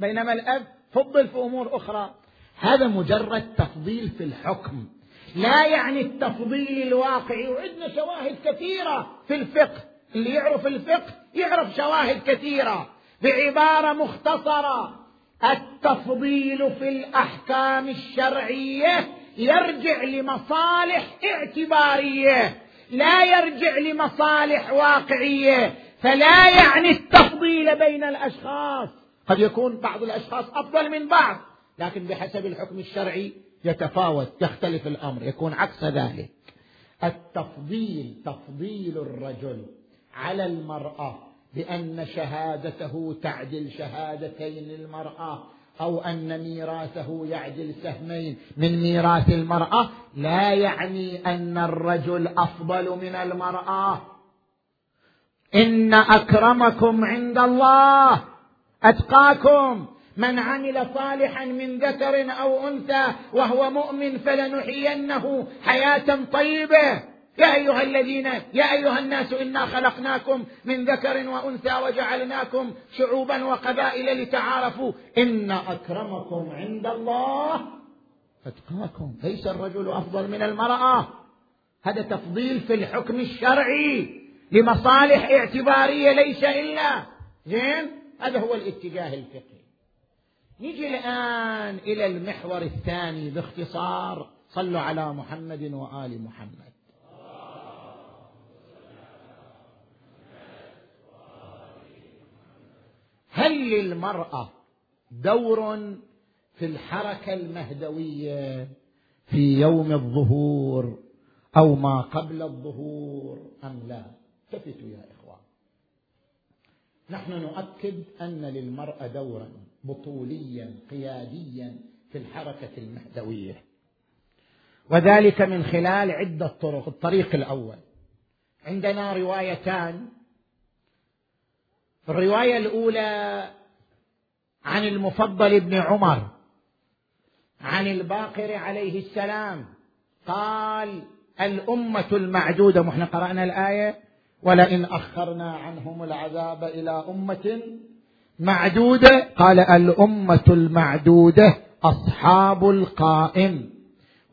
بينما الأب فضل في أمور أخرى. هذا مجرد تفضيل في الحكم. لا يعني التفضيل الواقعي وعندنا شواهد كثيرة في الفقه. اللي يعرف الفقه يعرف شواهد كثيرة. بعبارة مختصرة. التفضيل في الأحكام الشرعية يرجع لمصالح اعتبارية. لا يرجع لمصالح واقعية فلا يعني التفضيل بين الأشخاص. قد يكون بعض الأشخاص أفضل من بعض لكن بحسب الحكم الشرعي يتفاوت يختلف الأمر يكون عكس ذلك. التفضيل تفضيل الرجل على المرأة بأن شهادته تعدل شهادتين المراه أو أن ميراثه يعدل سهمين. من ميراث المرأة لا يعني أن الرجل أفضل من المرأة. إن أكرمكم عند الله أتقاكم. من عمل صالحا من ذكر أو أنثى وهو مؤمن فلنحيينه حياة طيبة. يا أيها الذين يا أيها الناس إنا خلقناكم من ذكر وأنثى وجعلناكم شعوبا وقبائل لتعارفوا. إن أكرمكم عند الله. أتقاكم. ليس الرجل أفضل من المرأة. هذا تفضيل في الحكم الشرعي لمصالح اعتبارية ليس إلا. زين؟ هذا هو الاتجاه الفقهي. نجي الآن إلى المحور الثاني باختصار. صلوا على محمد وآل محمد. هل للمرأة دور في الحركة المهدوية في يوم الظهور أو ما قبل الظهور أم لا؟ التفتوا يا إخوان. نحن نؤكد أن للمرأة دورا بطوليا قياديا في الحركة المهدوية. وذلك من خلال عدة طرق. الطريق الأول. عندنا روايتان الرواية الأولى عن المفضل بن عمر عن الباقر عليه السلام. قال الأمة المعدودة محن قرأنا الآية ولئن أخرنا عنهم العذاب إلى أمة معدودة. قال الأمة المعدودة أصحاب القائم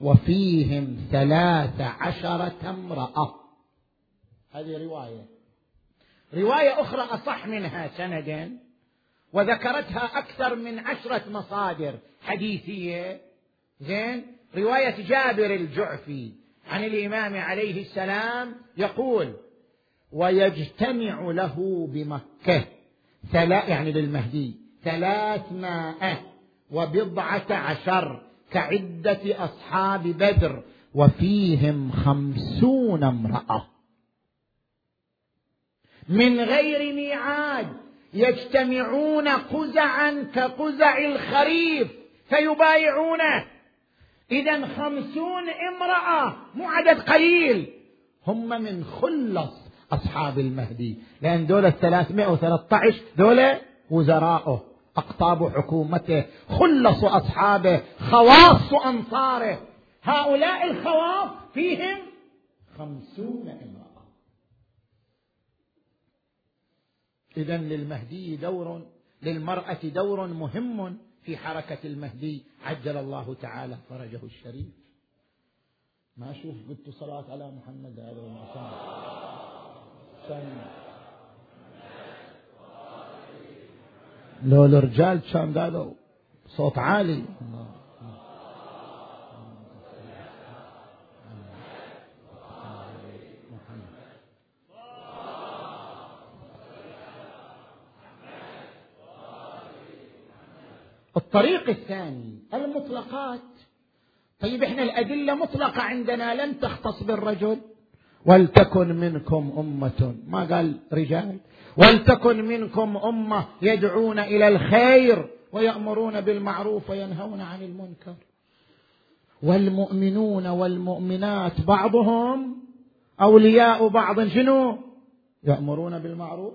وفيهم ثلاث عشرة امرأة. هذه رواية. رواية أخرى أصح منها سندا وذكرتها أكثر من عشرة مصادر حديثية. زين؟ رواية جابر الجعفي عن الإمام عليه السلام يقول ويجتمع له بمكة ثلاث يعني للمهدي ثلاثمائة وبضعة عشر كعدة أصحاب بدر وفيهم خمسون امرأة. من غير ميعاد يجتمعون قزعا كقزع الخريف فيبايعونه. إذا خمسون امرأة مو عدد قليل هم من خلص أصحاب المهدي. لأن دولة 313 دولة وزراءه أقطاب حكومته خلص أصحابه خواص أنصاره. هؤلاء الخواص فيهم خمسون امرأة. إذا للمهدي دور للمرأة دور مهم في حركة المهدي عجل الله تعالى فرجه الشريف. ما أشوف قلت صلاة على محمد هذا المعصام سن لو الرجال كان قالوا صوت عالي. الطريق الثاني المطلقات. طيب إحنا الأدلة مطلقة عندنا لن تختص بالرجل. ولتكن منكم أمة. ما قال رجال؟ ولتكن منكم أمة يدعون إلى الخير ويأمرون بالمعروف وينهون عن المنكر. والمؤمنون والمؤمنات بعضهم أولياء بعض. شنو؟ يأمرون بالمعروف.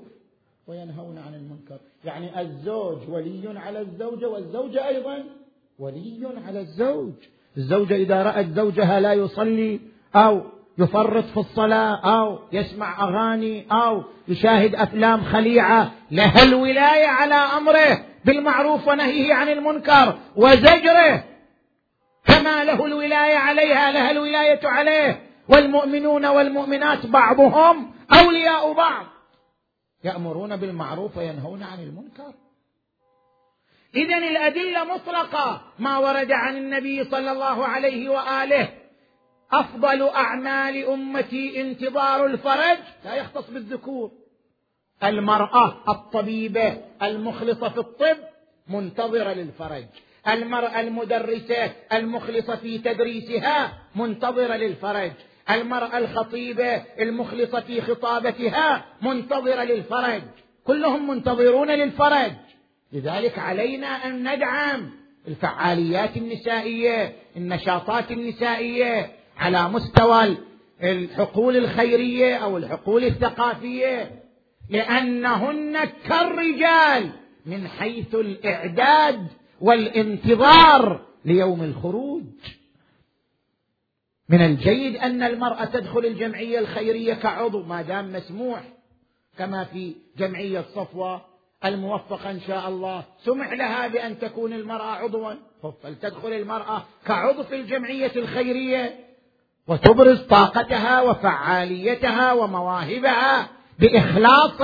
وينهون عن المنكر. يعني الزوج ولي على الزوجة والزوجة أيضا ولي على الزوج. الزوجة إذا رأت زوجها لا يصلي أو يفرط في الصلاة أو يسمع أغاني أو يشاهد أفلام خليعة لها الولاية على أمره بالمعروف ونهيه عن المنكر وزجره. كما له الولاية عليها لها الولاية عليه. والمؤمنون والمؤمنات بعضهم أولياء بعض. يأمرون بالمعروف وينهون عن المنكر. إذا الأدلة مطلقة ما ورد عن النبي صلى الله عليه وآله. أفضل أعمال أمتي انتظار الفرج لا يختص بالذكور. المرأة الطبيبة المخلصة في الطب منتظرة للفرج. المرأة المدرسة المخلصة في تدريسها منتظرة للفرج. المرأة الخطيبة المخلصة في خطابتها منتظرة للفرج. كلهم منتظرون للفرج. لذلك علينا أن ندعم الفعاليات النسائية النشاطات النسائية على مستوى الحقول الخيرية أو الحقول الثقافية لأنهن كالرجال من حيث الإعداد والانتظار ليوم الخروج. من الجيد أن المرأة تدخل الجمعية الخيرية كعضو ما دام مسموح كما في جمعية صفوة الموفقة إن شاء الله. سمح لها بأن تكون المرأة عضوا. فلتدخل المرأة كعضو في الجمعية الخيرية وتبرز طاقتها وفعاليتها ومواهبها بإخلاص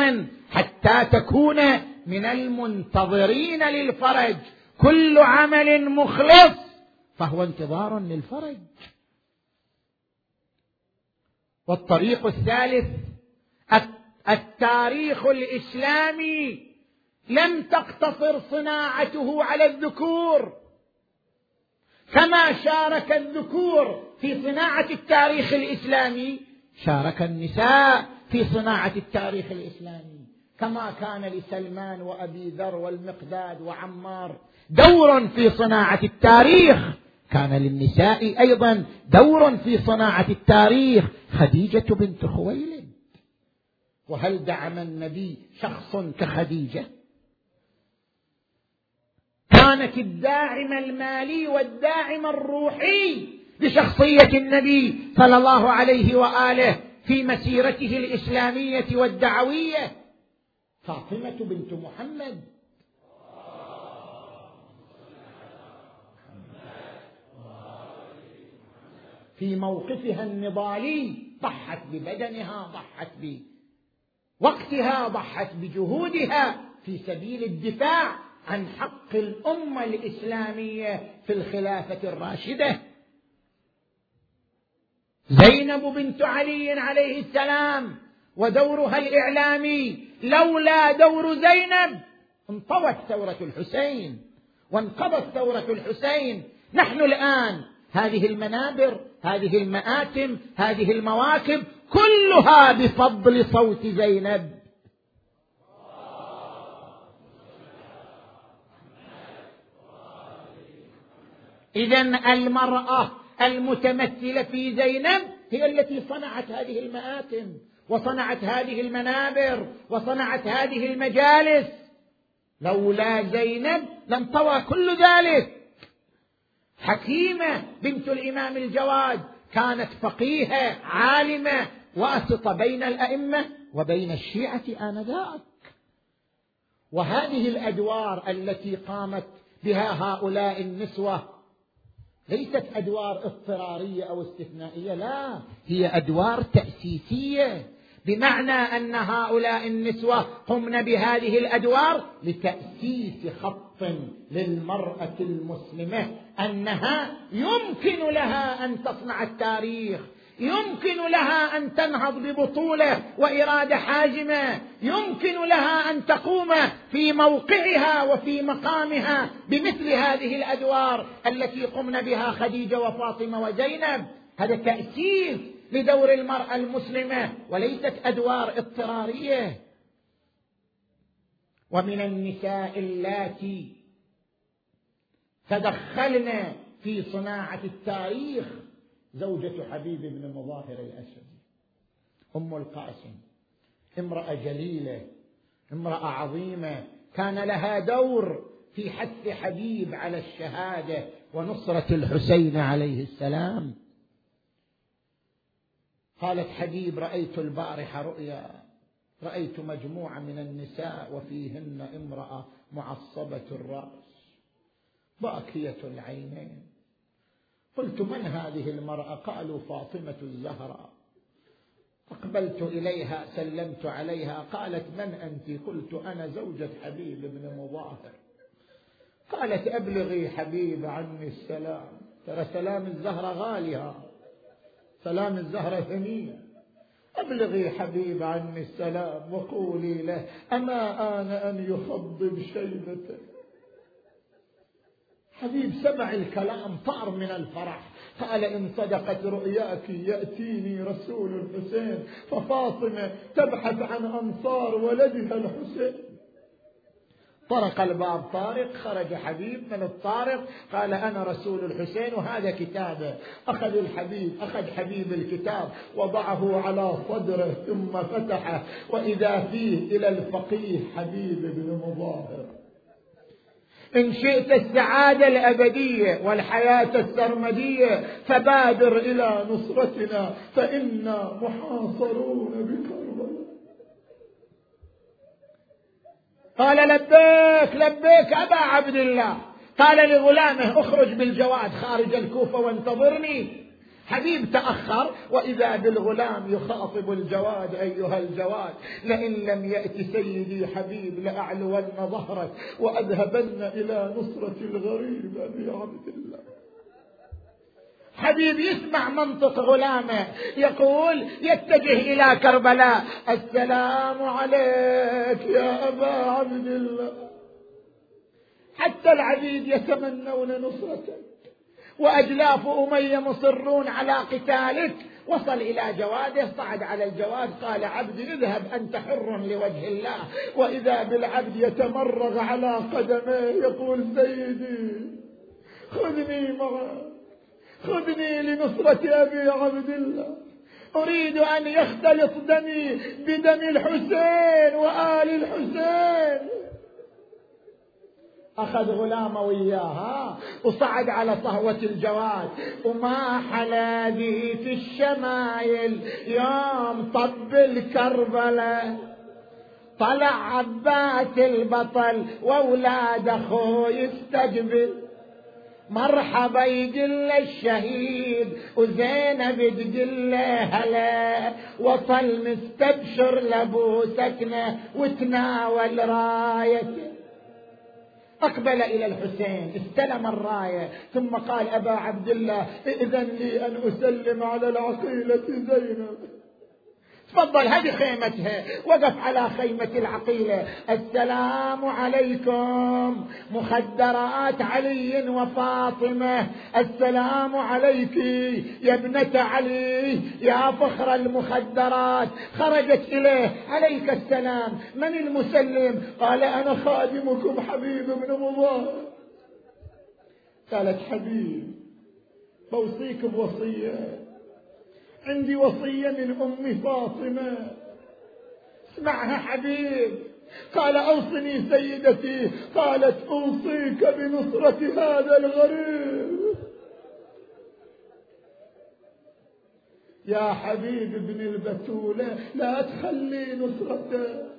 حتى تكون من المنتظرين للفرج. كل عمل مخلص فهو انتظار للفرج. والطريق الثالث التاريخ الإسلامي لم تقتصر صناعته على الذكور كما شارك الذكور في صناعة التاريخ الإسلامي؟ شارك النساء في صناعة التاريخ الإسلامي كما كان لسلمان وأبي ذر والمقداد وعمار دور في صناعة التاريخ. كان للنساء أيضا دور في صناعة التاريخ خديجة بنت خويلد. وهل دعم النبي شخص كخديجة؟ كانت الداعم المالي والداعم الروحي لشخصية النبي صلى الله عليه وآله في مسيرته الإسلامية والدعوية. فاطمة بنت محمد في موقفها النضالي ضحت ببدنها ضحت بوقتها ضحت بجهودها في سبيل الدفاع عن حق الأمة الإسلامية في الخلافة الراشدة. زينب بنت علي عليه السلام ودورها الإعلامي لولا دور زينب انطوت ثورة الحسين وانقضت ثورة الحسين. نحن الآن هذه المنابر هذه المآتم هذه المواكب كلها بفضل صوت زينب. إذا المرأة المتمثلة في زينب هي التي صنعت هذه المآتم وصنعت هذه المنابر وصنعت هذه المجالس. لولا زينب لانطوى كل ذلك. حكيمة بنت الإمام الجواد كانت فقيهة عالمة واسطة بين الأئمة وبين الشيعة آنذاك. وهذه الأدوار التي قامت بها هؤلاء النسوة ليست أدوار اضطرارية أو استثنائية لا هي أدوار تأسيسية. بمعنى أن هؤلاء النسوة قمن بهذه الأدوار لتأسيس خط للمرأة المسلمة أنها يمكن لها أن تصنع التاريخ يمكن لها أن تنهض ببطولة وإرادة حازمة يمكن لها أن تقوم في موقعها وفي مقامها بمثل هذه الأدوار التي قمن بها خديجة وفاطمة وزينب. هذا تأسيس لدور المرأة المسلمة وليست أدوار اضطرارية. ومن النساء اللاتي تدخلن في صناعة التاريخ زوجة حبيب بن مظاهر الأسدي أم القاسم امرأة جليلة امرأة عظيمة. كان لها دور في حث حبيب على الشهادة ونصرة الحسين عليه السلام. قالت حبيب رأيت البارحة رؤيا رأيت مجموعة من النساء وفيهن امرأة معصبة الرأس باكية العينين. قلت من هذه المرأة؟ قالوا فاطمة الزهراء. أقبلت إليها سلمت عليها قالت من أنت؟ قلت أنا زوجة حبيب بن مظاهر. قالت أبلغي حبيب عني السلام. ترى سلام الزهرة غالية. سلام الزهرة ثمين أبلغي حبيب عني السلام وقولي له أما آن أن يخضب شيبته؟ حبيب سمع الكلام طار من الفرح. قال إن صدقت رؤياك يأتيني رسول الحسين ففاطمة تبحث عن أنصار ولدها الحسين. طرق الباب طارق خرج حبيب من الطارق قال أنا رسول الحسين وهذا كتابه. أخذ الحبيب أخذ حبيب الكتاب وضعه على صدره ثم فتحه. وإذا فيه إلى الفقيه حبيب بن مظاهر. إن شئت السعادة الأبدية والحياة السرمدية فبادر إلى نصرتنا فإنا محاصرون بكربلاء قال لبيك لبيك أبا عبد الله. قال لغلامه اخرج بالجواد خارج الكوفة وانتظرني. حبيب تأخر وإذا بالغلام يخاطب الجواد أيها الجواد لئن لم يأت سيدي حبيب لأعلون ظهرك وأذهبن إلى نصرة الغريب أبي عبد الله. حبيب يسمع منطق غلامه. يقول يتجه إلى كربلاء. السلام عليك يا أبا عبد الله. حتى العبيد يتمنون نصرتك. وأجلاف أمية مصرون على قتالك. وصل إلى جواده. صعد على الجواد. قال عبدي اذهب أنت حر لوجه الله. وإذا بالعبد يتمرغ على قدميه يقول سيدي خذني معك خذني لنصرة أبي عبد الله. أريد أن يختلط دمي بدم الحسين وآل الحسين. أخذ غلامه وياها وصعد على صهوة الجواد. وما حلا في الشمايل يوم طب الكربلة. طلع عباس البطل وأولاد أخوه يستقبل مرحبا يقل الشهيد وزينب تقل هلا وصل مستبشر لابو سكنة وتناول رايته أقبل إلى الحسين استلم الراية ثم قال أبا عبد الله إذن لي أن أسلم على العقيلة زينب. تفضل هذه خيمتها. وقف على خيمة العقيلة. السلام عليكم. مخدرات علي وفاطمة. السلام عليك يا ابنة علي. يا فخر المخدرات. خرجت إليه. عليك السلام. من المسلم؟ قال أنا خادمكم حبيب بن مضار قالت حبيب بوصيك بوصيه عندي وصية من أم فاطمة. اسمعها حبيب. قال أوصني سيدتي. قالت أوصيك بنصرة هذا الغريب. يا حبيب ابن البتولة لا تخلي نصرته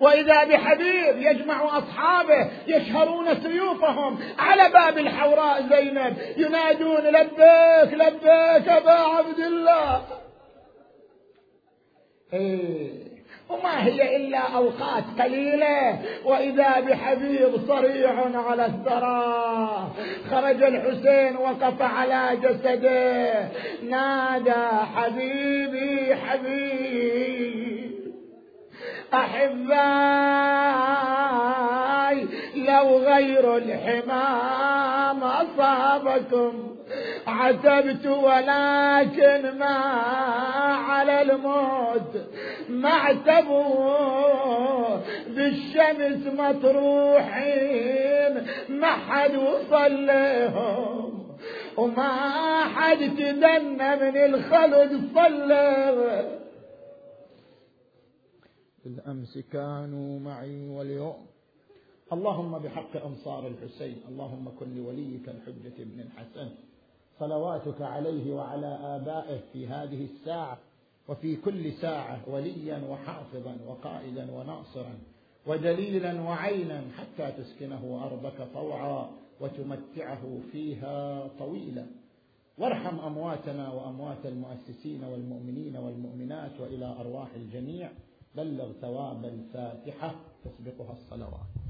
وإذا بحبيب يجمع أصحابه يشهرون سيوفهم على باب الحوراء زينب. ينادون لبيك لبيك ابا عبد الله. إيه وما هي إلا أوقات قليلة. وإذا بحبيب صريع على الثرى خرج الحسين وقف على جسده. نادى حبيبي حبيبي. أحباي لو غير الحمام أصابكم. عتبت ولكن ما على الموت. ما اعتبوا بالشمس مطروحين. ما حد وصل لهم وما حد تدنى من الخلد صلى. بالأمس كانوا معي واليوم. اللهم بحق أنصار الحسين اللهم كن لوليك الحجة بن الحسن. صلواتك عليه وعلى آبائه في هذه الساعة وفي كل ساعة وليا وحافظا وقائدا وناصرا ودليلا وعينا حتى تسكنه أرضك طوعا وتمتعه فيها طويلا. وارحم أمواتنا وأموات المؤسسين والمؤمنين والمؤمنات وإلى أرواح الجميع. بلغ ثواب الفاتحة تسبقها الصلوات.